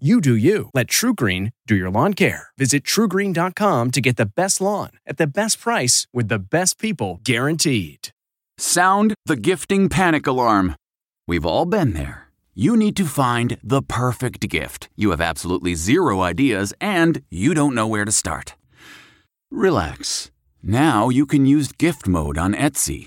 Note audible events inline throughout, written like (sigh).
You do you. Let TruGreen do your lawn care. Visit trugreen.com to get the best lawn at the best price with the best people guaranteed. Sound the gifting panic alarm. We've all been there. You need to find the perfect gift. You have absolutely zero ideas and you don't know where to start. Relax. Now you can use gift mode on Etsy.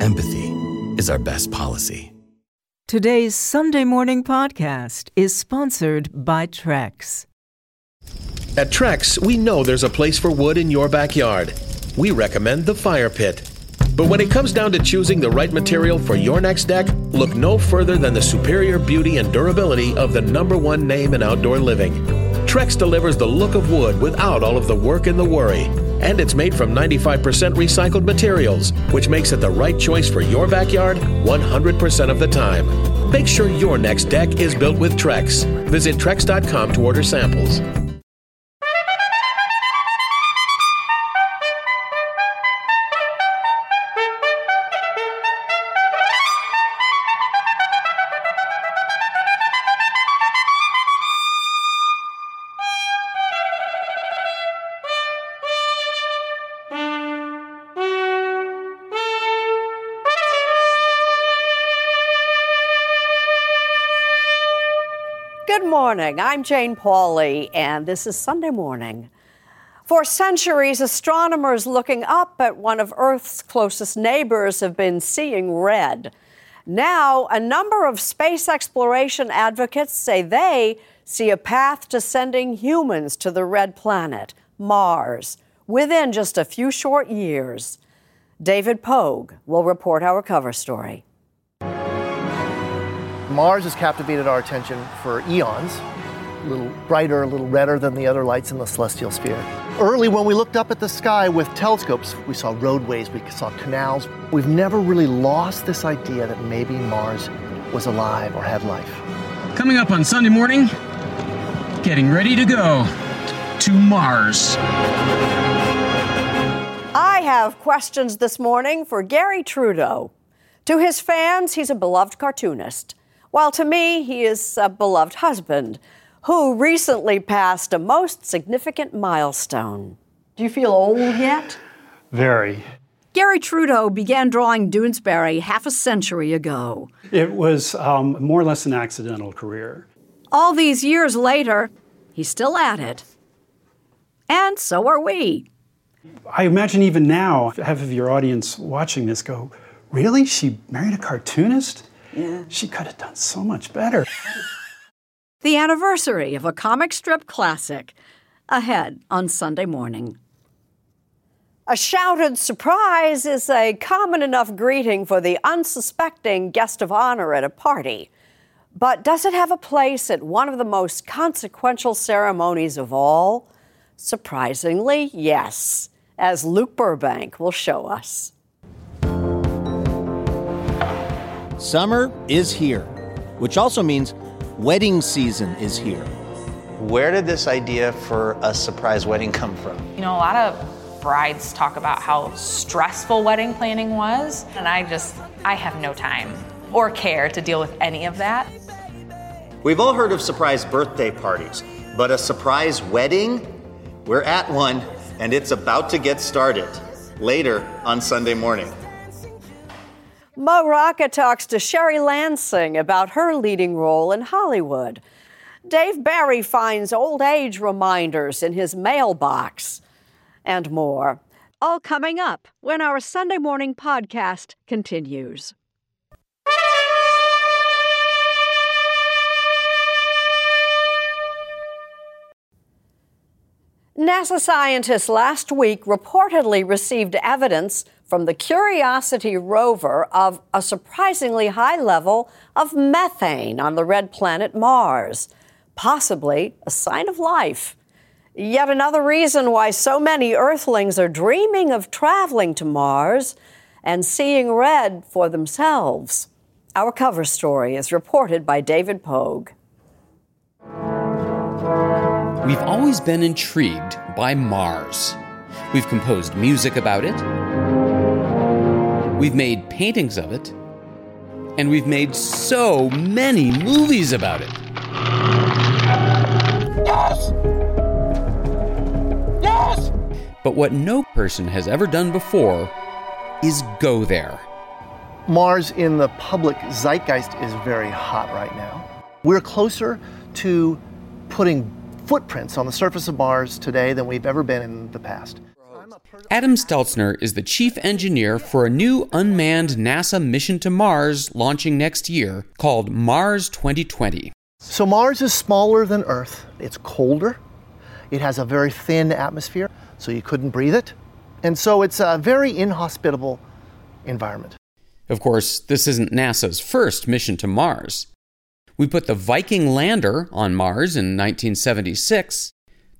empathy is our best policy. Today's Sunday morning podcast is sponsored by Trex. At Trex, we know there's a place for wood in your backyard. We recommend the fire pit. But when it comes down to choosing the right material for your next deck, look no further than the superior beauty and durability of the number one name in outdoor living. Trex delivers the look of wood without all of the work and the worry. And it's made from 95% recycled materials, which makes it the right choice for your backyard 100% of the time. Make sure your next deck is built with Trex. Visit Trex.com to order samples. Good morning. I'm Jane Pauley, and this is Sunday morning. For centuries, astronomers looking up at one of Earth's closest neighbors have been seeing red. Now, a number of space exploration advocates say they see a path to sending humans to the red planet, Mars, within just a few short years. David Pogue will report our cover story. Mars has captivated our attention for eons, a little brighter, a little redder than the other lights in the celestial sphere. Early, when we looked up at the sky with telescopes, we saw roadways, we saw canals. We've never really lost this idea that maybe Mars was alive or had life. Coming up on Sunday morning, getting ready to go to Mars. I have questions this morning for Garry Trudeau. To his fans, he's a beloved cartoonist, while to me, he is a beloved husband who recently passed a most significant milestone. Do you feel old yet? Very. Garry Trudeau began drawing Doonesbury half a century ago. It was um, more or less an accidental career. All these years later, he's still at it. And so are we. I imagine even now, half of your audience watching this go, Really? She married a cartoonist? Yeah. She could have done so much better. (laughs) The anniversary of a comic strip classic ahead on Sunday morning. A shouted surprise is a common enough greeting for the unsuspecting guest of honor at a party. But does it have a place at one of the most consequential ceremonies of all? Surprisingly, yes, as Luke Burbank will show us. Summer is here, which also means wedding season is here. Where did this idea for a surprise wedding come from? You know, a lot of brides talk about how stressful wedding planning was, and I just, I have no time or care to deal with any of that. We've all heard of surprise birthday parties, but a surprise wedding? We're at one, and it's about to get started later on Sunday morning. Mo Rocca talks to Sherry Lansing about her leading role in Hollywood. Dave Barry finds old age reminders in his mailbox, and more. All coming up when our Sunday morning podcast continues. NASA scientists last week reportedly received evidence from the Curiosity rover of a surprisingly high level of methane on the red planet Mars, possibly a sign of life. Yet another reason why so many Earthlings are dreaming of traveling to Mars and seeing red for themselves. Our cover story is reported by David Pogue. We've always been intrigued by Mars. We've composed music about it. We've made paintings of it. And we've made so many movies about it. Yes! Yes! But what no person has ever done before is go there. Mars in the public zeitgeist is very hot right now. We're closer to putting footprints on the surface of Mars today than we've ever been in the past. Adam Steltzner is the chief engineer for a new unmanned NASA mission to Mars launching next year called Mars 2020. So, Mars is smaller than Earth, it's colder, it has a very thin atmosphere, so you couldn't breathe it. And so, it's a very inhospitable environment. Of course, this isn't NASA's first mission to Mars. We put the Viking lander on Mars in 1976,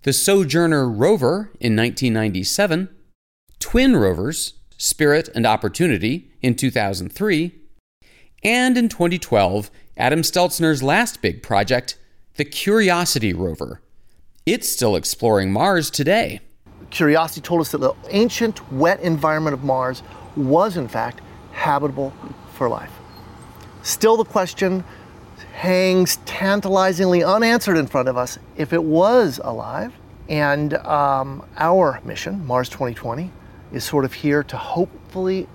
the Sojourner rover in 1997, twin rovers, Spirit and Opportunity, in 2003, and in 2012, Adam Steltzner's last big project, the Curiosity rover. It's still exploring Mars today. Curiosity told us that the ancient, wet environment of Mars was, in fact, habitable for life. Still, the question hangs tantalizingly unanswered in front of us if it was alive. And um, our mission, Mars 2020, is sort of here to hopefully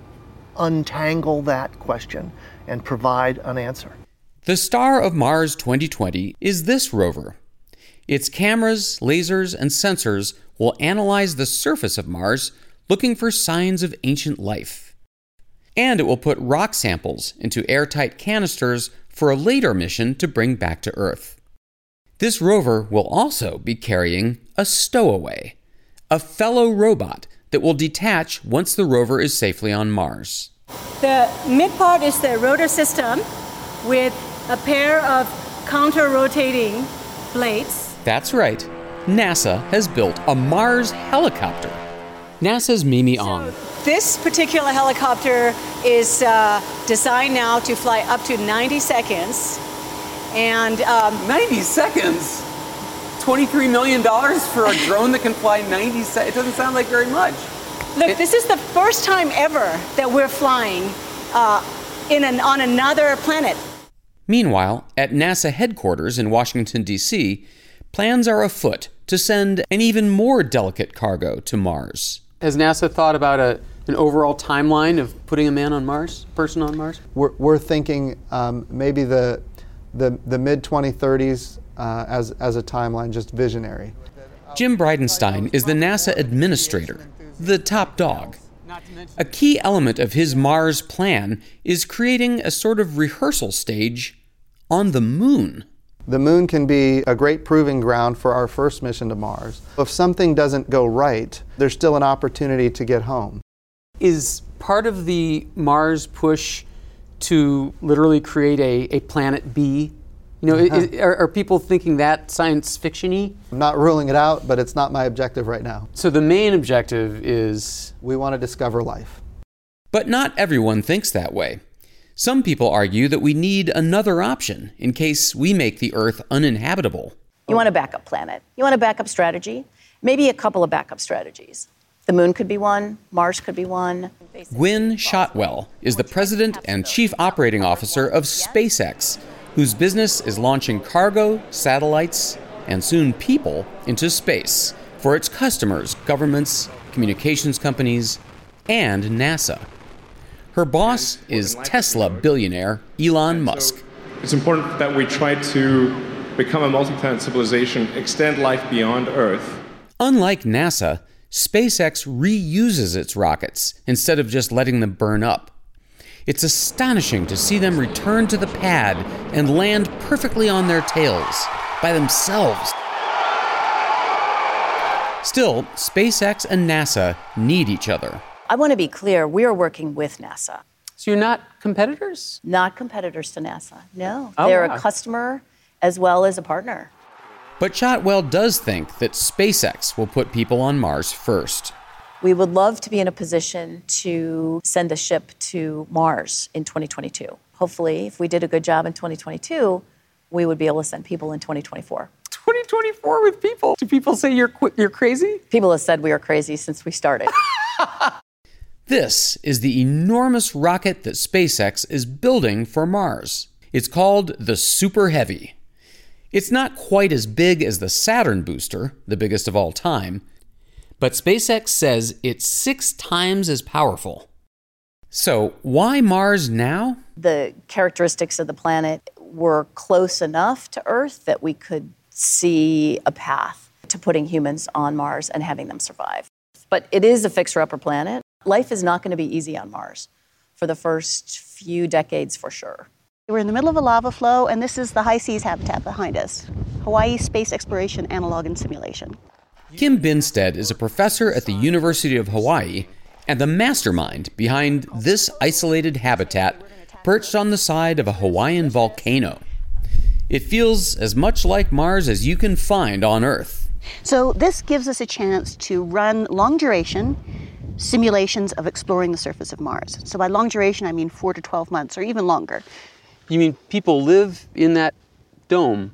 untangle that question and provide an answer. The star of Mars 2020 is this rover. Its cameras, lasers, and sensors will analyze the surface of Mars looking for signs of ancient life. And it will put rock samples into airtight canisters for a later mission to bring back to Earth. This rover will also be carrying a stowaway, a fellow robot that will detach once the rover is safely on Mars. The mid part is the rotor system with a pair of counter rotating blades. That's right. NASA has built a Mars helicopter. NASA's MiMi Aung. This particular helicopter is uh, designed now to fly up to 90 seconds. And um, 90 seconds? $23 million for a drone that can fly 90 seconds? It doesn't sound like very much. Look, it, this is the first time ever that we're flying uh, in an, on another planet. Meanwhile, at NASA headquarters in Washington, D.C., plans are afoot to send an even more delicate cargo to Mars. Has NASA thought about a, an overall timeline of putting a man on Mars, person on Mars? We're, we're thinking um, maybe the, the, the mid 2030s uh, as, as a timeline, just visionary. Jim Bridenstine is the NASA administrator, the top dog. A key element of his Mars plan is creating a sort of rehearsal stage on the moon. The moon can be a great proving ground for our first mission to Mars. If something doesn't go right, there's still an opportunity to get home. Is part of the Mars push to literally create a, a planet B? You know, uh-huh. is, are, are, people thinking that science fictiony? I'm not ruling it out, but it's not my objective right now. So the main objective is we want to discover life. But not everyone thinks that way. Some people argue that we need another option in case we make the Earth uninhabitable. You want a backup planet. You want a backup strategy. Maybe a couple of backup strategies. The moon could be one, Mars could be one. Gwynne Shotwell is the president and chief operating officer of SpaceX, whose business is launching cargo, satellites, and soon people into space for its customers, governments, communications companies, and NASA. Her boss is Tesla billionaire Elon Musk. It's important that we try to become a multi planet civilization, extend life beyond Earth. Unlike NASA, SpaceX reuses its rockets instead of just letting them burn up. It's astonishing to see them return to the pad and land perfectly on their tails by themselves. Still, SpaceX and NASA need each other. I want to be clear we are working with NASA. So you're not competitors? Not competitors to NASA, no. Oh, They're wow. a customer as well as a partner. But Shotwell does think that SpaceX will put people on Mars first. We would love to be in a position to send a ship to Mars in 2022. Hopefully, if we did a good job in 2022, we would be able to send people in 2024. 2024 with people? Do people say you're qu- you're crazy? People have said we are crazy since we started. (laughs) This is the enormous rocket that SpaceX is building for Mars. It's called the Super Heavy. It's not quite as big as the Saturn booster, the biggest of all time, but SpaceX says it's six times as powerful. So, why Mars now? the characteristics of the planet were close enough to Earth that we could see a path to putting humans on Mars and having them survive. But it is a fixer upper planet. Life is not going to be easy on Mars for the first few decades for sure. We're in the middle of a lava flow, and this is the HI-SEAS habitat behind us Hawaii Space Exploration Analog and Simulation. Kim Binsted is a professor at the University of Hawaii and the mastermind behind this isolated habitat perched on the side of a Hawaiian volcano. It feels as much like Mars as you can find on Earth. So, this gives us a chance to run long duration simulations of exploring the surface of Mars. So, by long duration, I mean four to 12 months or even longer. You mean people live in that dome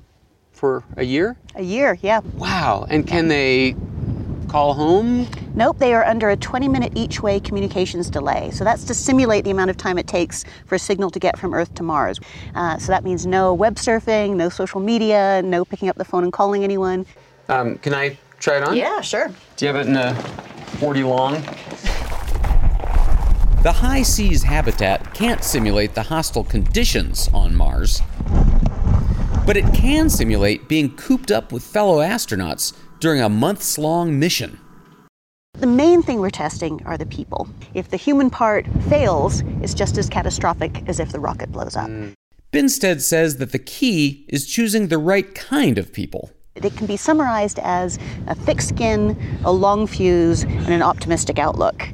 for a year? A year, yeah. Wow. And can they call home? Nope, they are under a 20 minute each way communications delay. So that's to simulate the amount of time it takes for a signal to get from Earth to Mars. Uh, so that means no web surfing, no social media, no picking up the phone and calling anyone. Um, can I try it on? Yeah, sure. Do you have it in a 40 long? The HI-SEAS habitat can't simulate the hostile conditions on Mars, but it can simulate being cooped up with fellow astronauts during a months long mission. The main thing we're testing are the people. If the human part fails, it's just as catastrophic as if the rocket blows up. Binsted says that the key is choosing the right kind of people. It can be summarized as a thick skin, a long fuse, and an optimistic outlook.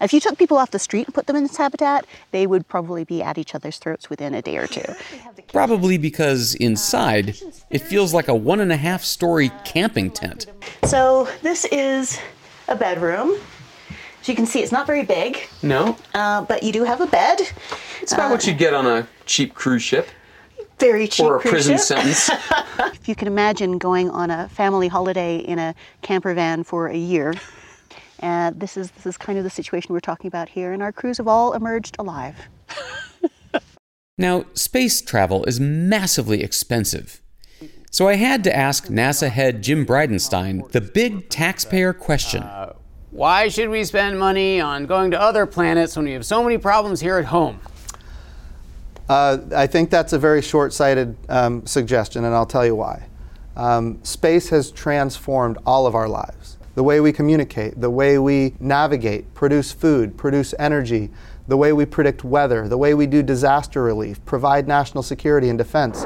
If you took people off the street and put them in this habitat, they would probably be at each other's throats within a day or two. (laughs) Probably because inside, it feels like a one and a half story camping tent. So, this is a bedroom. As you can see, it's not very big, No. uh, but you do have a bed. It's about what uh, you'd get on a cheap cruise ship. Very cheap Or a cruise prison ship. (laughs) sentence. if you can imagine going on a family holiday in a camper van for a year, uh, this is this is kind of the situation we're talking about here, and our crews have all emerged alive. (laughs) Now, space travel is massively expensive. So I had to ask NASA head Jim Bridenstine the big taxpayer question. Why should we spend money on going to other planets when we have so many problems here at home? Uh, I think that's a very short sighted um, suggestion, and I'll tell you why. Um, space has transformed all of our lives. The way we communicate, the way we navigate, produce food, produce energy, the way we predict weather, the way we do disaster relief, provide national security and defense.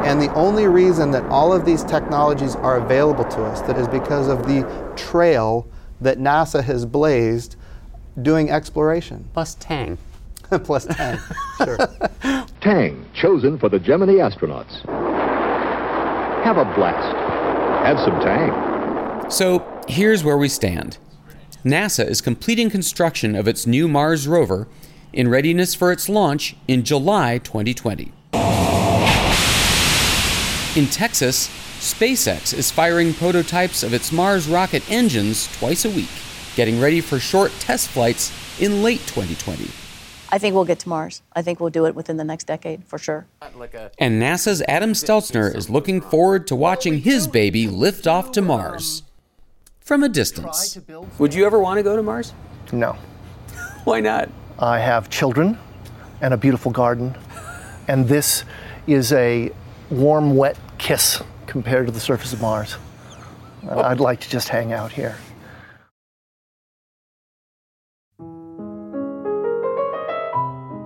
And the only reason that all of these technologies are available to us that is because of the trail that NASA has blazed doing exploration. Plus Tang. (laughs) Plus Tang, sure. (laughs) Tang, chosen for the Gemini astronauts. Have a blast. Have some Tang. So here's where we stand. NASA is completing construction of its new Mars rover in readiness for its launch in July 2020. In Texas, SpaceX is firing prototypes of its Mars rocket engines twice a week, getting ready for short test flights in late 2020. I think we'll get to Mars. I think we'll do it within the next decade for sure. And NASA's Adam Steltzner is looking forward to watching his baby lift off to Mars from a distance. Would you ever want to go to Mars? No. (laughs) Why not? I have children and a beautiful garden, and this is a warm, wet kiss compared to the surface of Mars. Oh. I'd like to just hang out here.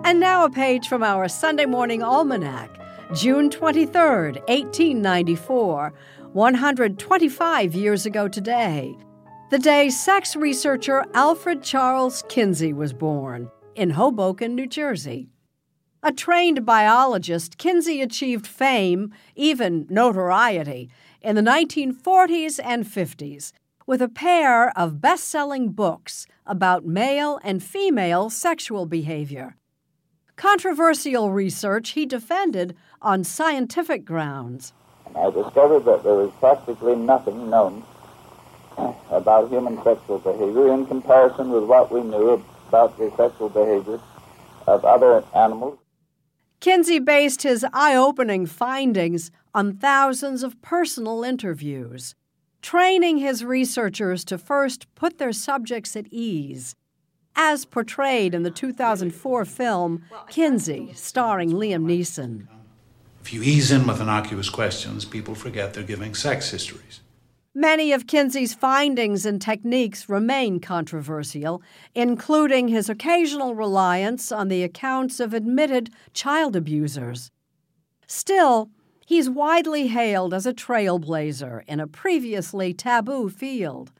And now a page from our Sunday morning almanac, June 23rd, 1894, 125 years ago today. The day sex researcher Alfred Charles Kinsey was born in Hoboken, New Jersey. A trained biologist, Kinsey achieved fame, even notoriety, in the 1940s and 50s with a pair of best selling books about male and female sexual behavior. Controversial research he defended on scientific grounds. I discovered that there was practically nothing known about human sexual behavior in comparison with what we knew about the sexual behavior of other animals. Kinsey based his eye opening findings on thousands of personal interviews, training his researchers to first put their subjects at ease as portrayed in the 2004 film Kinsey, starring Liam Neeson. If you ease in with innocuous questions, people forget they're giving sex histories. Many of Kinsey's findings and techniques remain controversial, including his occasional reliance on the accounts of admitted child abusers. Still, he's widely hailed as a trailblazer in a previously taboo field.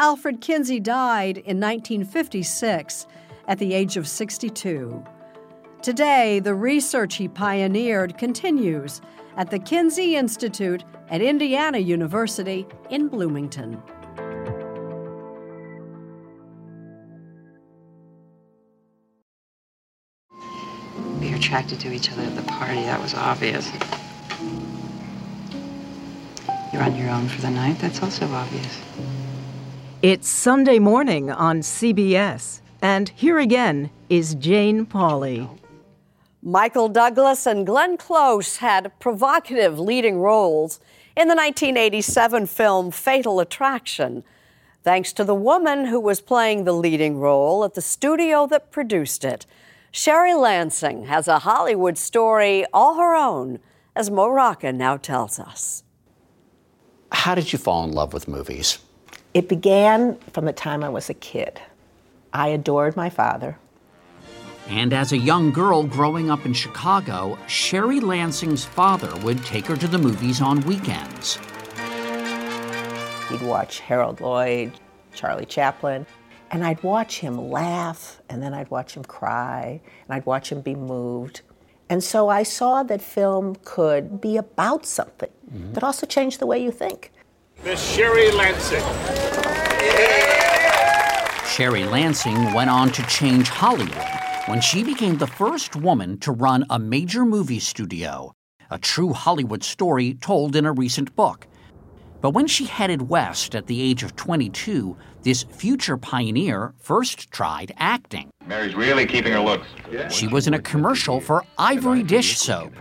Alfred Kinsey died in 1956 at the age of 62. Today, the research he pioneered continues at the Kinsey Institute at Indiana University in Bloomington. We were attracted to each other at the party, that was obvious. You're on your own for the night, that's also obvious. It's Sunday morning on CBS, and here again is Jane Pauley. Michael Douglas and Glenn Close had provocative leading roles in the 1987 film Fatal Attraction, thanks to the woman who was playing the leading role at the studio that produced it. Sherry Lansing has a Hollywood story all her own, as Mo Rocca now tells us. How did you fall in love with movies? It began from the time I was a kid. I adored my father. And as a young girl growing up in Chicago, Sherry Lansing's father would take her to the movies on weekends. He'd watch Harold Lloyd, Charlie Chaplin, and I'd watch him laugh, and then I'd watch him cry, and I'd watch him be moved. And so I saw that film could be about something, mm-hmm. but also change the way you think. Miss Sherry Lansing. Sherry Lansing went on to change Hollywood when she became the first woman to run a major movie studio, a true Hollywood story told in a recent book. But when she headed west at the age of 22, this future pioneer first tried acting. Mary's really keeping her looks. She was in a commercial for Ivory Dish Soap.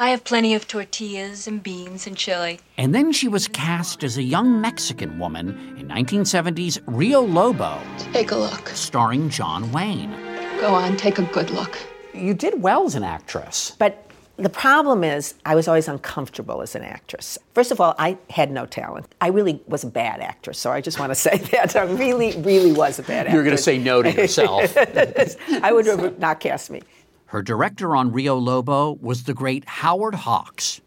I have plenty of tortillas and beans and chili. And then she was cast as a young Mexican woman in 1970's Rio Lobo. Take a look. Starring John Wayne. Go on, take a good look. You did well as an actress. But the problem is, I was always uncomfortable as an actress. First of all, I had no talent. I really was a bad actress, so I just want to say (laughs) that. I really, really was a bad actress. You're going to say no to yourself. (laughs) I would have not cast me. Her director on Rio Lobo was the great Howard Hawks.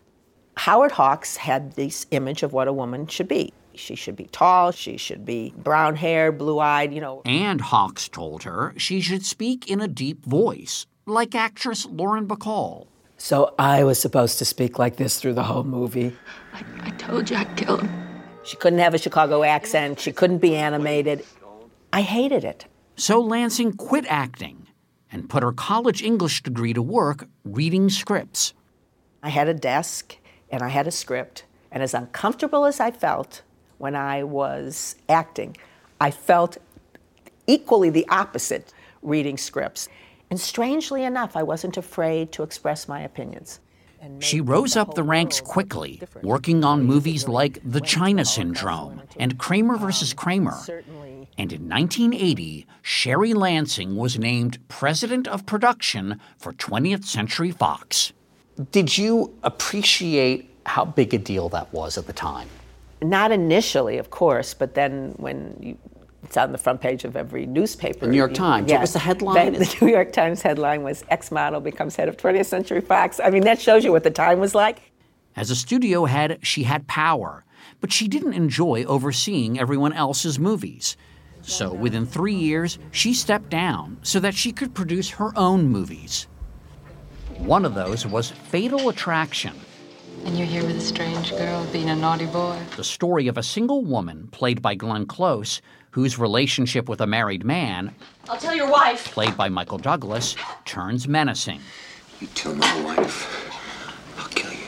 Howard Hawks had this image of what a woman should be. She should be tall, she should be brown hair, blue eyed, you know. And Hawks told her she should speak in a deep voice, like actress Lauren Bacall. So I was supposed to speak like this through the whole movie. I, I told you I'd kill him. She couldn't have a Chicago accent. She couldn't be animated. I hated it. So Lansing quit acting and put her college English degree to work reading scripts. I had a desk and I had a script, and as uncomfortable as I felt when I was acting, I felt equally the opposite reading scripts. And strangely enough, I wasn't afraid to express my opinions. She rose up the ranks quickly, working on movies like The China Syndrome and Kramer vs. Kramer. And in 1980, Sherry Lansing was named president of production for 20th Century Fox. Did you appreciate how big a deal that was at the time? Not initially, of course, but then when you, it's on the front page of every newspaper. The New York Times. What was the headline? The, the New York Times headline was Ex model becomes head of 20th Century Fox. I mean, that shows you what the time was like. As a studio head, she had power, but she didn't enjoy overseeing everyone else's movies. So within three years, she stepped down so that she could produce her own movies. One of those was Fatal Attraction. And you're here with a strange girl being a naughty boy. The story of a single woman, played by Glenn Close, whose relationship with a married man, I'll tell your wife. played by Michael Douglas, turns menacing. You tell my wife. I'll kill you.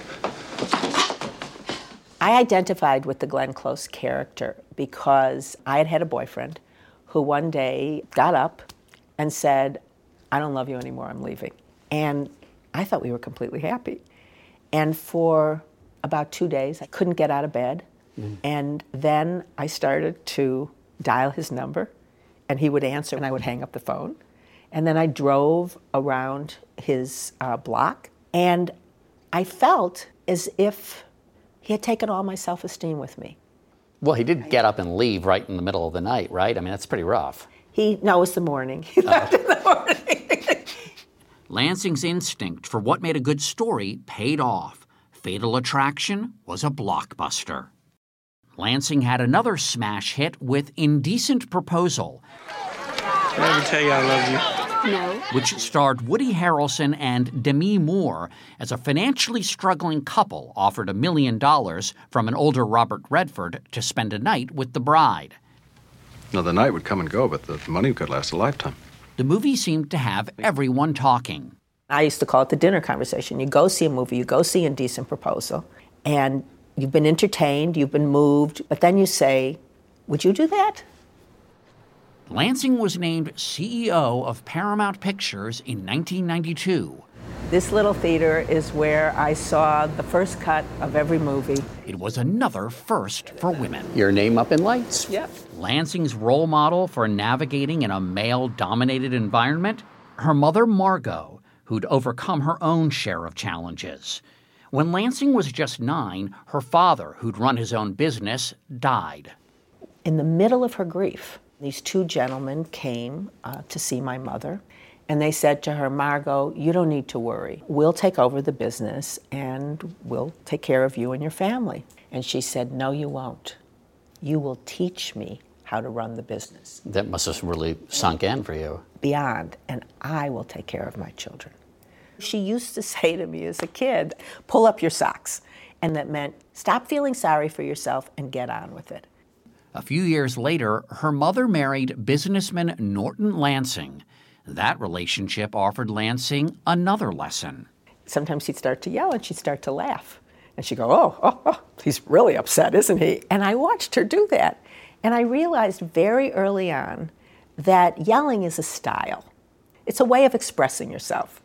I identified with the Glenn Close character because I had had a boyfriend who one day got up and said, I don't love you anymore, I'm leaving. And I thought we were completely happy. And for about two days, I couldn't get out of bed. Mm. And then I started to dial his number, and he would answer, and I would hang up the phone. And then I drove around his uh, block, and I felt as if he had taken all my self esteem with me. Well, he did get up and leave right in the middle of the night, right? I mean, that's pretty rough. He, no, it was the morning. He left in the morning. Lansing's instinct for what made a good story paid off. Fatal Attraction was a blockbuster. Lansing had another smash hit with Indecent Proposal, Did I ever tell you I love you? No. which starred Woody Harrelson and Demi Moore as a financially struggling couple offered a million dollars from an older Robert Redford to spend a night with the bride. No, the night would come and go, but the money could last a lifetime. The movie seemed to have everyone talking. I used to call it the dinner conversation. You go see a movie, you go see Indecent Proposal, and you've been entertained, you've been moved, but then you say, Would you do that? Lansing was named CEO of Paramount Pictures in 1992. This little theater is where I saw the first cut of every movie. It was another first for women. Your name up in lights. Yep. Lansing's role model for navigating in a male dominated environment? Her mother, Margot, who'd overcome her own share of challenges. When Lansing was just nine, her father, who'd run his own business, died. In the middle of her grief, these two gentlemen came uh, to see my mother, and they said to her, Margot, you don't need to worry. We'll take over the business and we'll take care of you and your family. And she said, No, you won't. You will teach me how to run the business That must have really sunk in for you. beyond, and I will take care of my children. She used to (laughs) say to me as a kid, pull up your socks. And that meant stop feeling sorry for yourself and get on with it. A few years later, her mother married businessman Norton Lansing. That relationship offered Lansing another lesson. Sometimes he'd start to yell and she'd start to laugh. And she'd go, oh, oh, oh, he's really upset, isn't he? And I watched her do that. And I realized very early on that yelling is a style, it's a way of expressing yourself.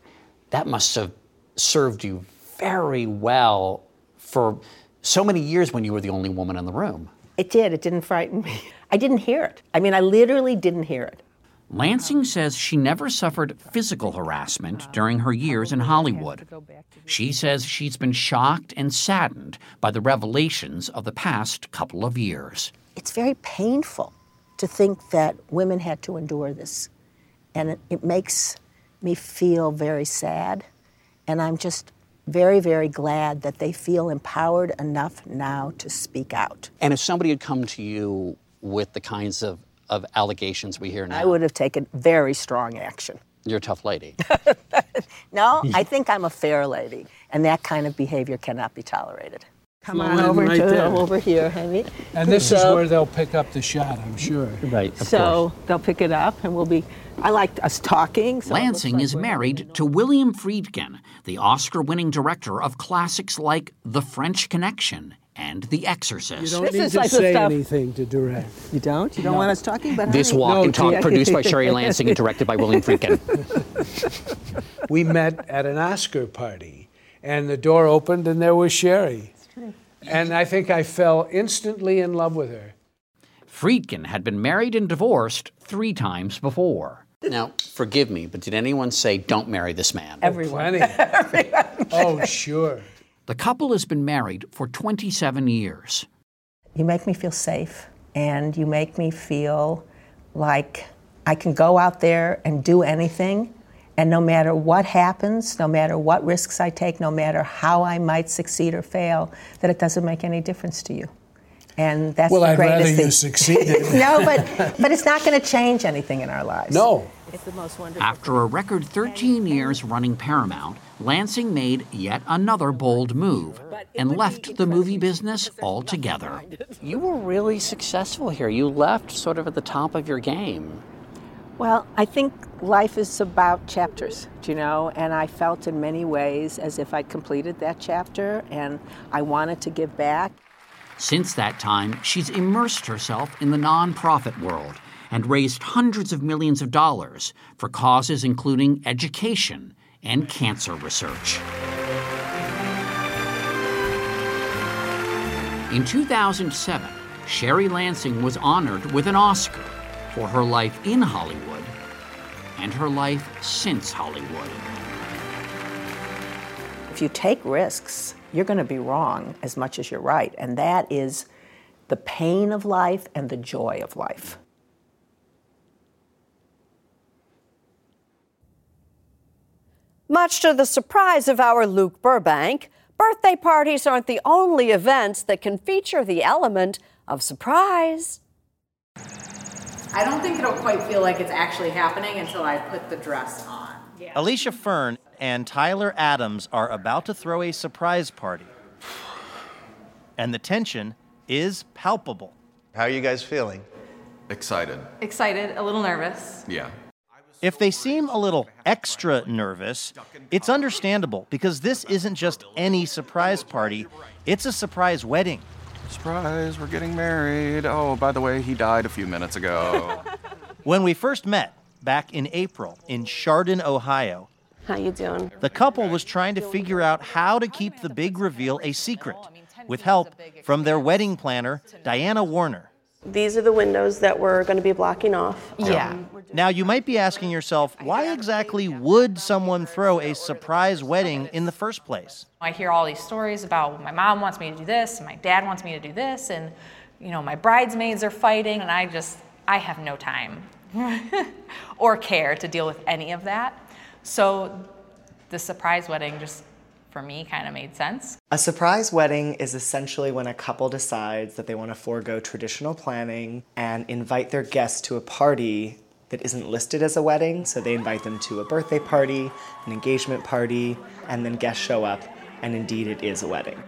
That must have served you very well for so many years when you were the only woman in the room. It did, it didn't frighten me. I didn't hear it. I mean, I literally didn't hear it. Lansing says she never suffered physical harassment during her years in Hollywood. She says she's been shocked and saddened by the revelations of the past couple of years. It's very painful to think that women had to endure this. And it, it makes me feel very sad. And I'm just very, very glad that they feel empowered enough now to speak out. And if somebody had come to you with the kinds of, of allegations we hear now, I would have taken very strong action. you're a tough lady. (laughs) No, I think I'm a fair lady, and that kind of behavior cannot be tolerated. Come Flow on over right to there. over here, honey. And this is where they'll pick up the shot, I'm sure. Right, So they'll pick it up, and we'll be. I like us talking. So Lansing like is married to William Friedkin, the Oscar winning director of classics like The French Connection and The Exorcist. You Exorcist. don't This need is to like say stuff- anything to direct. You don't? You don't No. want us talking about This honey? Walk No, and Talk, Tina. produced by (laughs) Sherry Lansing and directed by William Friedkin. (laughs) We met at an Oscar party, and the door opened, and there was Sherry. And I think I fell instantly in love with her. Friedkin had been married and divorced three times before. Now, forgive me, but did anyone say, don't marry this man? Oh, Everyone. (laughs) Plenty. oh, sure. The couple has been married for 27 years. You make me feel safe, and you make me feel like I can go out there and do anything. And no matter what happens, no matter what risks I take, no matter how I might succeed or fail, that it doesn't make any difference to you. And that's Well, the I'd greatest rather thing. you succeeded. (laughs) no, but but it's not going to change anything in our lives. No. It's the most wonderful. After a record 13 years running Paramount, Lansing made yet another bold move and left the movie business altogether. You were really successful here. You left sort of at the top of your game. Well, I think life is about chapters, you know, and I felt in many ways as if I'd completed that chapter and I wanted to give back. Since that time, she's immersed herself in the nonprofit world and raised hundreds of millions of dollars for causes including education and cancer research. In 2007, Sherry Lansing was honored with an Oscar for her life in Hollywood and her life since Hollywood. If you take risks, you're going to be wrong as much as you're right, and that is the pain of life and the joy of life. Much to the surprise of our Luke Burbank, birthday parties aren't the only events that can feature the element of surprise. I don't think it'll quite feel like it's actually happening until I put the dress on. Alicia Fern and Tyler Adams are about to throw a surprise party. And the tension is palpable. How are you guys feeling? Excited. Excited, a little nervous. Yeah. If they seem a little extra nervous, it's understandable because this isn't just any surprise party, it's a surprise wedding. Surprise, we're getting married. Oh, by the way, he died a few minutes ago. (laughs) When we first met, back in April in Chardon, Ohio, How you doing? the couple was trying to figure out how to keep the big reveal a secret, with help from their wedding planner, Diana Warner. These are the windows that we're going to be blocking off. Yeah. Now, you might be asking yourself, why exactly would someone throw a surprise wedding in the first place? I hear all these stories about my mom wants me to do this and my dad wants me to do this and you know my bridesmaids are fighting and I just I have no time (laughs) or care to deal with any of that. So the surprise wedding just for me kind of made sense. A surprise wedding is essentially when a couple decides that they want to forego traditional planning and invite their guests to a party that isn't listed as a wedding. So they invite them to a birthday party, an engagement party, and then guests show up, and indeed it is a wedding.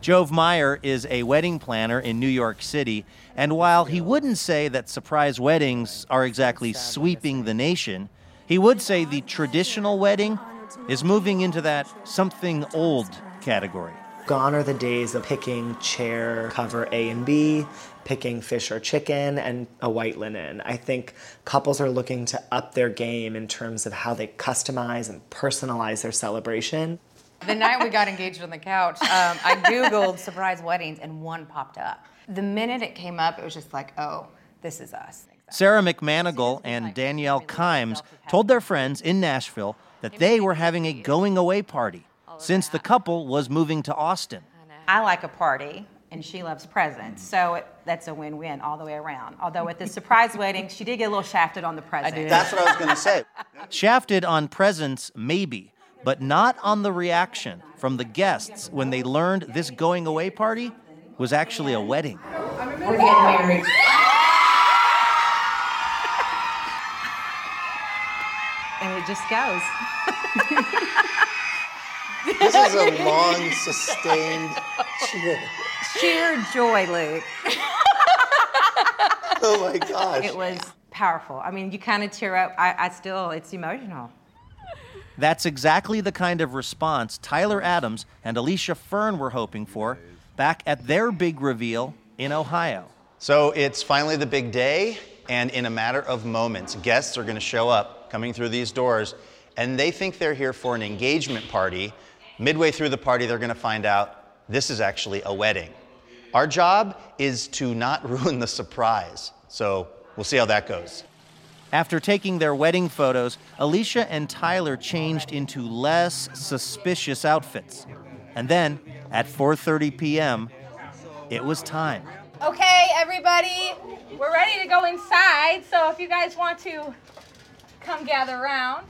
Jove Meyer is a wedding planner in New York City, and while he wouldn't say that surprise weddings are exactly sweeping the nation, he would say the traditional wedding is moving into that something old category. Gone are the days of picking chair cover A and B, picking fish or chicken, and a white linen. I think couples are looking to up their game in terms of how they customize and personalize their celebration. The night we got engaged on the couch, um, I Googled surprise weddings and one popped up. The minute it came up, it was just like, oh, this is us. Sarah McManigal and Danielle Kimes told their friends in Nashville that they were having a going away party since the couple was moving to Austin. I like a party, and she loves presents, so it, that's a win-win all the way around. Although at the surprise (laughs) wedding, she did get a little shafted on the presents. That's what I was going to say. (laughs) Shafted on presents, maybe, but not on the reaction from the guests when they learned this going away party was actually a wedding. We're getting married. It just goes. This is a long, sustained cheer. Sheer joy, Luke. (laughs) Oh my gosh. It was powerful. I mean, you kind of tear up. I, I still, it's emotional. That's exactly the kind of response Tyler Adams and Alicia Fern were hoping for back at their big reveal in Ohio. So it's finally the big day, and in a matter of moments, guests are going to show up coming through these doors, and they think they're here for an engagement party. Midway through the party, they're going to find out this is actually a wedding. Our job is to not (laughs) ruin the surprise. So we'll see how that goes. After taking their wedding photos, Alicia and Tyler changed into less suspicious outfits. And then, at 4:30 p.m., it was time. Okay, everybody, we're ready to go inside. So if you guys want to come gather around.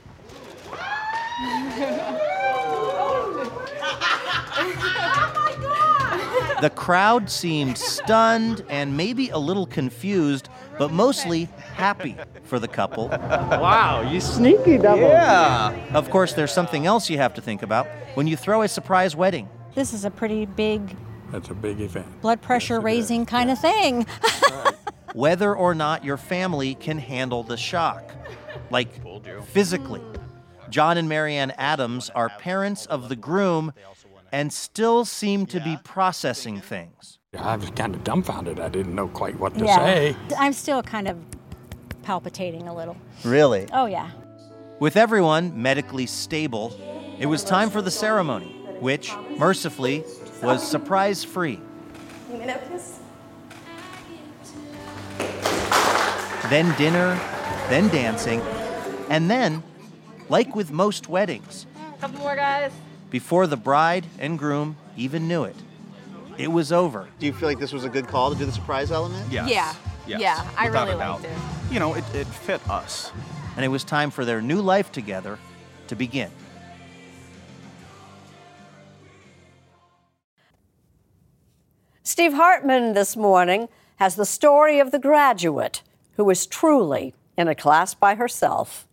The crowd seemed stunned and maybe a little confused, but mostly happy for the couple. Wow, you sneaky devil. Yeah. Of course, there's something else you have to think about when you throw a surprise wedding. This is a pretty big That's a big event. blood pressure raising kind of thing. (laughs) Whether or not your family can handle the shock. Like physically. John and Marianne Adams are parents of the groom and still seem to be processing things. I was kind of dumbfounded. I didn't know quite what to yeah. say. I'm still kind of palpitating a little. Really? Oh, yeah. With everyone medically stable, it was time for the ceremony, which, mercifully, was surprise free. Then dinner, then dancing, and then, like with most weddings, Couple more guys. before the bride and groom even knew it, it was over. Do you feel like this was a good call to do the surprise element? Yes. Yeah. Yes, Yeah, I without really a liked it. You know, it, it fit us. And it was time for their new life together to begin. Steve Hartman this morning has the story of the graduate who is truly in a class by herself.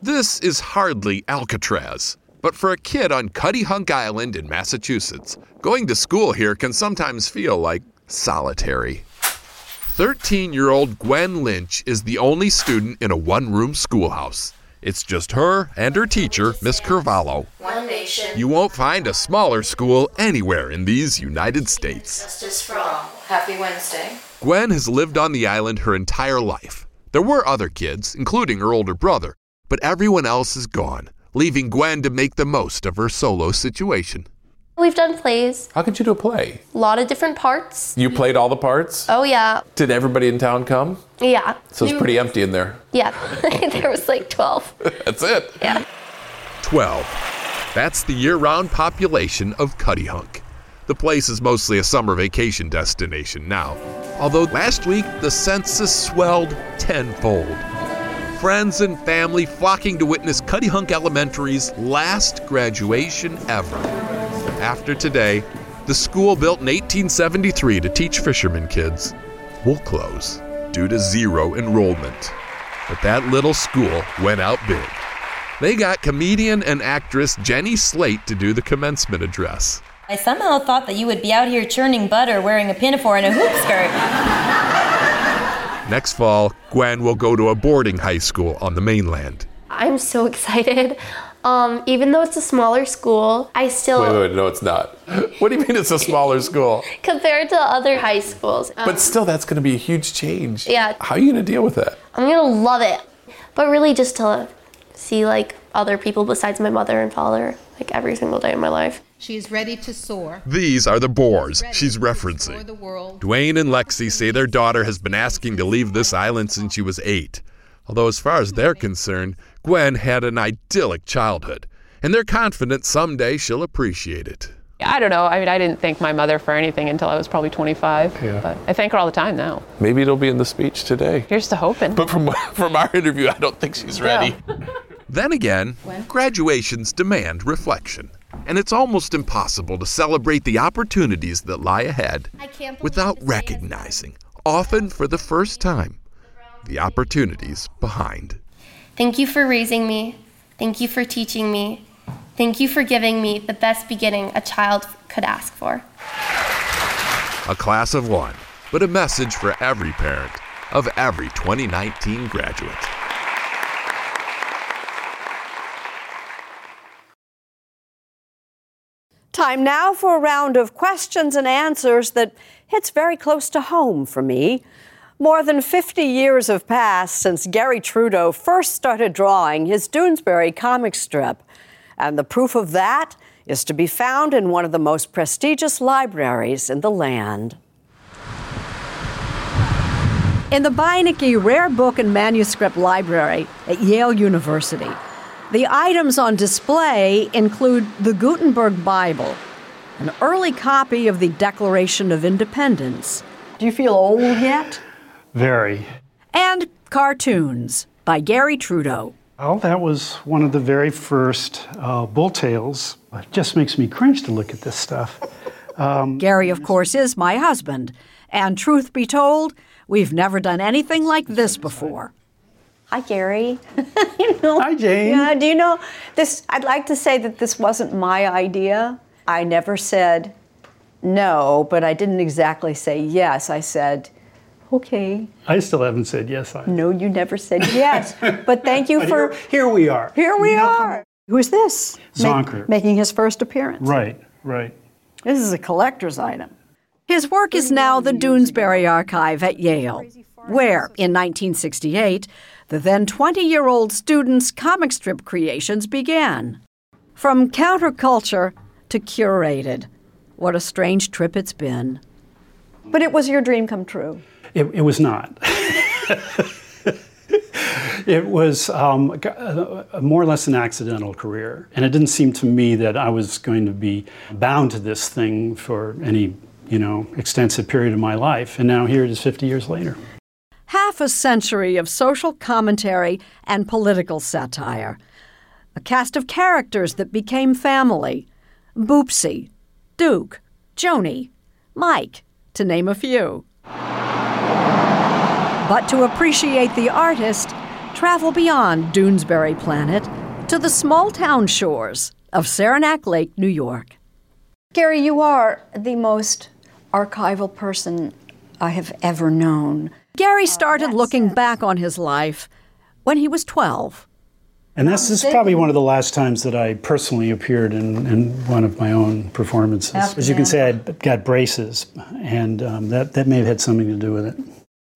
This is hardly Alcatraz, but for a kid on Cuttyhunk Island in Massachusetts, going to school here can sometimes feel like solitary. 13 year old Gwen Lynch is the only student in a one room schoolhouse. It's just her and her teacher, Miss Carvalho. One nation. You won't find a smaller school anywhere in these United States. Justice for all. Happy Wednesday. Gwen has lived on the island her entire life. There were other kids, including her older brother, but everyone else is gone, leaving Gwen to make the most of her solo situation. We've done plays, How could you do a play? a lot of different parts. You played all the parts? Oh, yeah. Did everybody in town come? Yeah. So it's pretty empty in there. Yeah. (laughs) there was like 12. (laughs) That's it. Yeah. 12. That's the year round population of Cuttyhunk. The place is mostly a summer vacation destination now, although last week the census swelled tenfold. Friends and family flocking to witness Cuttyhunk Elementary's last graduation ever. After today, the school built in 1873 to teach fishermen kids will close due to zero enrollment. But that little school went out big. They got comedian and actress Jenny Slate to do the commencement address. I somehow thought that you would be out here churning butter wearing a pinafore and a hoop skirt. Next fall, Gwen will go to a boarding high school on the mainland. I'm so (laughs) excited. Um, even though it's a smaller school, I still, Wait, wait, wait, no, it's not. (laughs) What do you mean it's a smaller school? (laughs) compared to other high schools, um, But still, that's going to be a huge change. Yeah. How are you going to deal with that? I'm gonna love it. But really, just to see like other people besides my mother and father, like every single day of my life. She is ready to soar. These are the boars she's For referencing. the. Dwayne and Lexi say their daughter has been asking to leave this island since she was eight. Although, as far as they're concerned, Gwen had an idyllic childhood, and they're confident someday she'll appreciate it. I don't know. I mean, I didn't thank my mother for anything until I was probably 25. Yeah. But I thank her all the time now. Maybe it'll be in the speech today. Here's to hoping. But from (laughs) from our interview, I don't think she's ready. (laughs) Then again, graduations demand reflection, and it's almost impossible to celebrate the opportunities that lie ahead without recognizing, often for the first time, the opportunities behind. Thank you for raising me. Thank you for teaching me. Thank you for giving me the best beginning a child could ask for. A class of one, but a message for every parent of every 2019 graduate. Time now for a round of questions and answers that hits very close to home for me. More than 50 years have passed since Garry Trudeau first started drawing his Doonesbury comic strip. And the proof of that is to be found in one of the most prestigious libraries in the land. In the Beinecke Rare Book and Manuscript Library at Yale University, the items on display include the Gutenberg Bible, an early copy of the Declaration of Independence. Do you feel old yet? Very. And cartoons by Garry Trudeau. Well, that was one of the very first uh, bull tales. It just makes me cringe to look at this stuff. (laughs) Um, Garry, of course, is my husband. And truth be told, we've never done anything like this before. Hi, Garry. (laughs) you know, Hi, Jane. Yeah, do you know this? I'd like to say that this wasn't my idea. I never said no, but I didn't exactly say yes. I said, okay. I still haven't said yes. I, No, you never said yes. but thank you (laughs) But for. here, here we are. Here we are. Who's this? Zonker. making his first appearance. Right, right. This is a collector's item. His work is now the Doonesbury Archive at Yale, where, in 1968, the then 20 year old student's comic strip creations began. From counterculture to curated. What a strange trip it's been. But it was your dream come true. It, it was not. (laughs) it was um, a, a more or less an accidental career. And it didn't seem to me that I was going to be bound to this thing for any, you know, extensive period of my life. And now here it is 50 years later. Half a century of social commentary and political satire. A cast of characters that became family Boopsie, Duke, Joanie, Mike, to name a few. But to appreciate the artist, travel beyond Doonesbury Planet to the small town shores of Saranac Lake, New York. Garry, you are the most archival person I have ever known. Garry started looking back on his life when he was 12. And this is probably one of the last times that I personally appeared in, in one of my own performances. As you can see, I got braces, and um, that, that may have had something to do with it.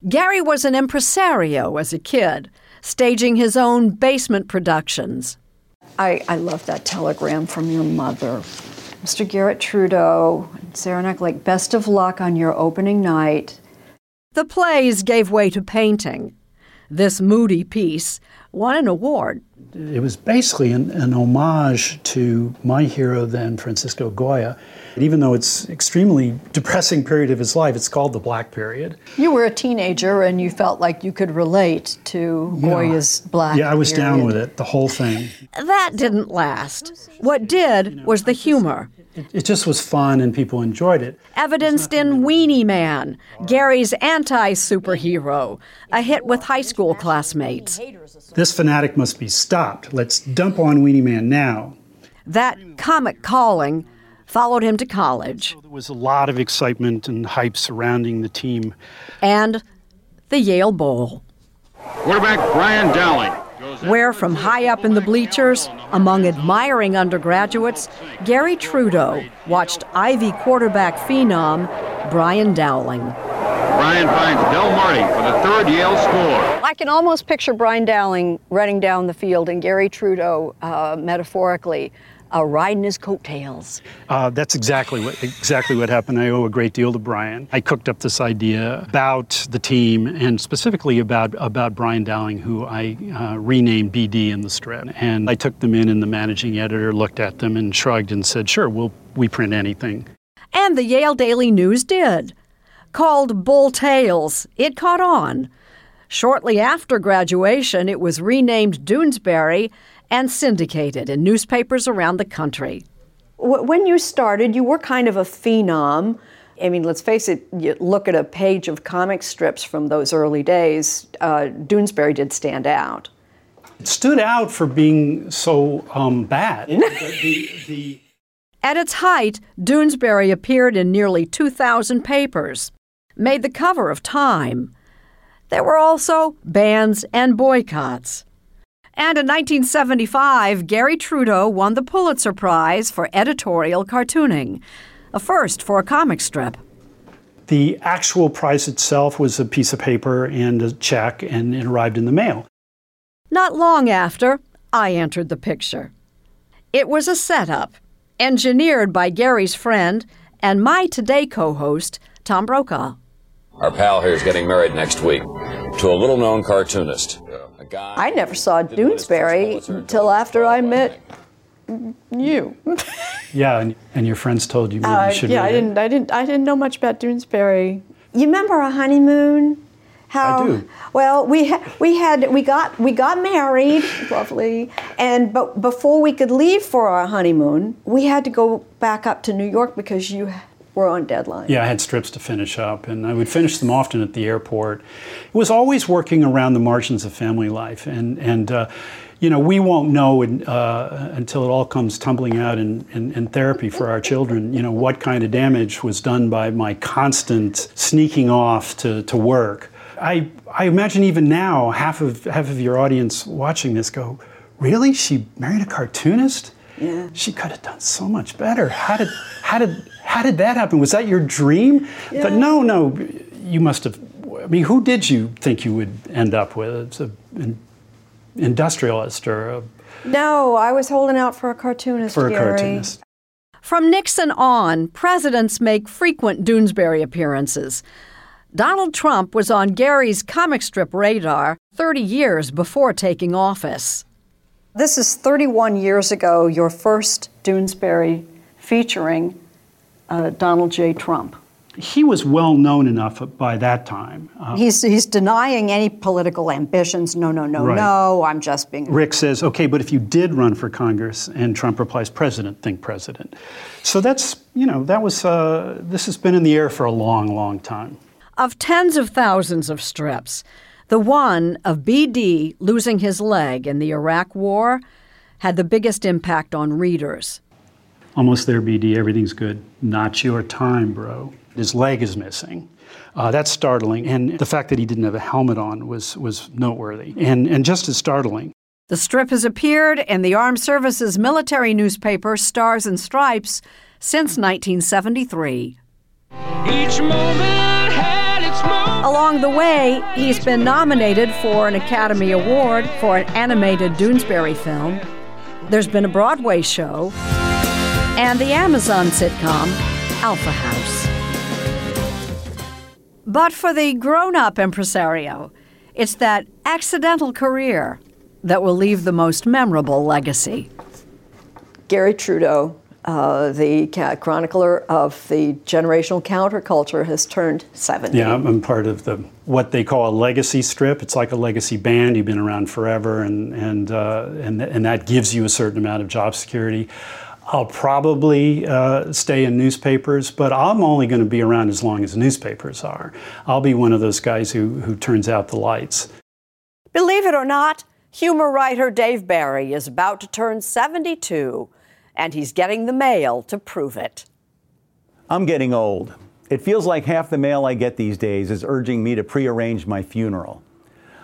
Garry was an impresario as a kid, staging his own basement productions. I, I love that telegram from your mother. Mr. Garrett Trudeau, Saranac Lake, best of luck on your opening night. The plays gave way to painting. This moody piece won an award. It was basically an, an homage to my hero then, Francisco Goya. Even though it's extremely depressing period of his life, it's called the Black Period. You were a teenager and you felt like you could relate to Yeah. Goya's black. yeah, I was down with it, the whole thing. That didn't last. What did was the humor, It just was fun and people enjoyed it. evidenced in Weenie Man, Garry's anti superhero, a hit with high school classmates. This fanatic must be stopped. Let's dump on Weenie Man now. That comic calling followed him to college There was a lot of excitement and hype surrounding the team. and the Yale Bowl. Quarterback Brian Dowling. where from high up in the bleachers, among admiring undergraduates, Garry Trudeau watched Ivy quarterback phenom Brian Dowling. Brian finds Del Marty for the third Yale score. I can almost picture Brian Dowling running down the field and Garry Trudeau, uh, metaphorically, uh, riding his coattails. Uh, that's exactly what exactly what happened. I owe a great deal to Brian. I cooked up this idea about the team and specifically about about Brian Dowling, who I uh, renamed BD in the strip. And I took them in, and the managing editor looked at them and shrugged and said, "Sure, we'll we print anything." And the Yale Daily News did. Called Bull Tales, it caught on. Shortly after graduation, it was renamed Doonesbury and syndicated in newspapers around the country. When you started, you were kind of a phenom. I mean, let's face it, you look at a page of comic strips from those early days, uh, Doonesbury did stand out. It stood out for being so um, bad. (laughs) At its height, Doonesbury appeared in nearly 2,000 papers, made the cover of Time. There were also bans and boycotts. And in 1975, Garry Trudeau won the Pulitzer Prize for editorial cartooning, a first for a comic strip. The actual prize itself was a piece of paper and a check, and it arrived in the mail. Not long after, I entered the picture. It was a setup, engineered by Garry's friend and my Today co host, Tom Brokaw. Our pal here is getting married next week to a little known cartoonist. A guy. I never saw Doonesbury until after I met you. Yeah, and, and your friends told you maybe Uh, you should yeah, I it. didn't, I didn't, I didn't know much about Doonesbury. You remember our honeymoon? How? I do. Well, we ha- we had we got we got married, lovely, and but before we could leave for our honeymoon, we had to go back up to New York because you were on deadline. Yeah, I had strips to finish up, and I would finish them often at the airport. It was always working around the margins of family life, and and uh, you know we won't know in, uh, until it all comes tumbling out in, in, in therapy for our children. You know what kind of damage was done by my constant sneaking off to, to work. I I imagine even now half of half of your audience watching this go, really? She married a cartoonist? Yeah. She could have done so much better. How did how did how did that happen? Was that your dream? But no, no, you must have. I mean, who did you think you would end up with? It's a, an industrialist or a, No, I was holding out for a cartoonist. for a Garry. cartoonist? From Nixon on, presidents make frequent Doonesbury appearances. Donald Trump was on Garry's comic strip radar 30 years before taking office. This is 31 years ago, your first Doonesbury featuring uh, Donald J. Trump. He was well known enough by that time. Uh, He's, he's denying any political ambitions. No, no, no, Right. no. I'm just being. Rick says, okay, but if you did run for Congress, and Trump replies, President, think President. So that's, you know, that was, uh, this has been in the air for a long, long time. Of tens of thousands of strips, the one of BD losing his leg in the Iraq War had the biggest impact on readers. Almost there, BD, everything's good. Not your time, bro. His leg is missing. Uh, that's startling. And the fact that he didn't have a helmet on was, was noteworthy and, and just as startling. The strip has appeared in the Armed Services military newspaper Stars and Stripes since 1973. Each moment had its moment. Along the way, he's been nominated for an Academy Award for an animated Doonesbury film. There's been a Broadway show and the Amazon sitcom Alpha House. But for the grown up impresario, it's that accidental career that will leave the most memorable legacy. Garry Trudeau, uh, the chronicler of the generational counterculture, has turned 70. Yeah, I'm I'm part of the what they call a legacy strip. It's like a legacy band. You've been around forever, and and uh, and and that gives you a certain amount of job security. I'll probably uh, stay in newspapers, but I'm only going to be around as long as newspapers are. I'll be one of those guys who who turns out the lights. Believe it or not, humor writer Dave Barry is about to turn 72, and he's getting the mail to prove it. I'm getting old. It feels like half the mail I get these days is urging me to prearrange my funeral.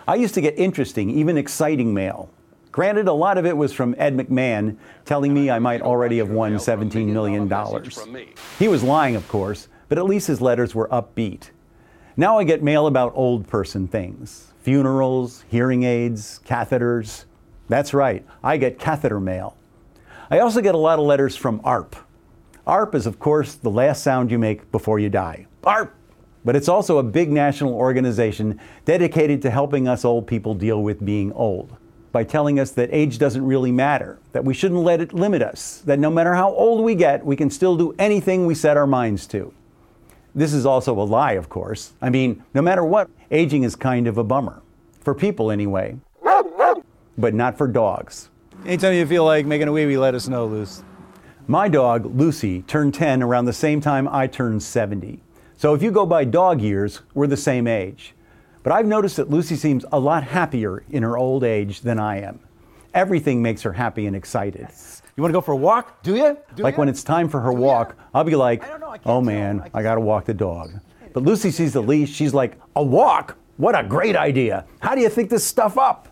I used to get interesting, even exciting mail. Granted, a lot of it was from Ed McMahon telling me I might already have won $17 million. He was lying, of course, but at least his letters were upbeat. Now I get mail about old person things funerals, hearing aids, catheters. That's right, I get catheter mail. I also get a lot of letters from AARP. AARP is, of course, the last sound you make before you die. ARP! But it's also a big national organization dedicated to helping us old people deal with being old by telling us that age doesn't really matter, that we shouldn't let it limit us, that no matter how old we get, we can still do anything we set our minds to. This is also a lie, of course. I mean, no matter what, aging is kind of a bummer. For people, anyway. But not for dogs. Anytime you feel like making a wee wee, let us know, Luce. My dog, Lucy, turned 10 around the same time I turned 70. So if you go by dog years, we're the same age. But I've noticed that Lucy seems a lot happier in her old age than I am. Everything makes her happy and excited. You want to go for a walk? Do you? Do like ya? when it's time for her walk, I'll be like, oh man, I gotta walk the dog. But Lucy sees the leash, she's like, a walk? What a great idea. How do you think this stuff up?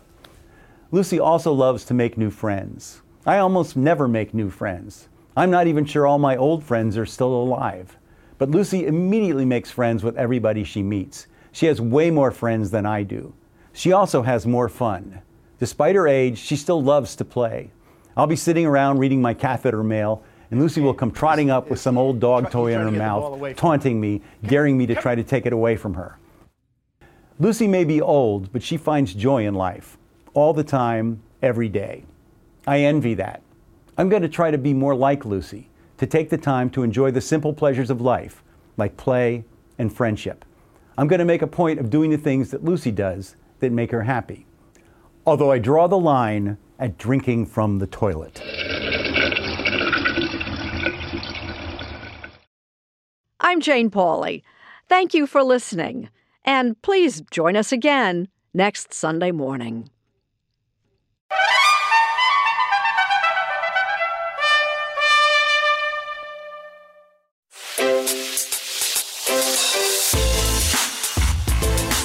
Lucy also loves to make new friends. I almost never make new friends. I'm not even sure all my old friends are still alive. But Lucy immediately makes friends with everybody she meets. She has way more friends than I do. She also has more fun. Despite her age, she still loves to play. I'll be sitting around reading my catheter mail, and Lucy will come trotting up with some old dog toy in her mouth, taunting me, daring me to try to take it away from her. Lucy may be old, but she finds joy in life, all the time, every day. I envy that. I'm going to try to be more like Lucy, to take the time to enjoy the simple pleasures of life, like play and friendship. I'm going to make a point of doing the things that Lucy does that make her happy. Although I draw the line at drinking from the toilet. I'm Jane Pauley. Thank you for listening. And please join us again next Sunday morning.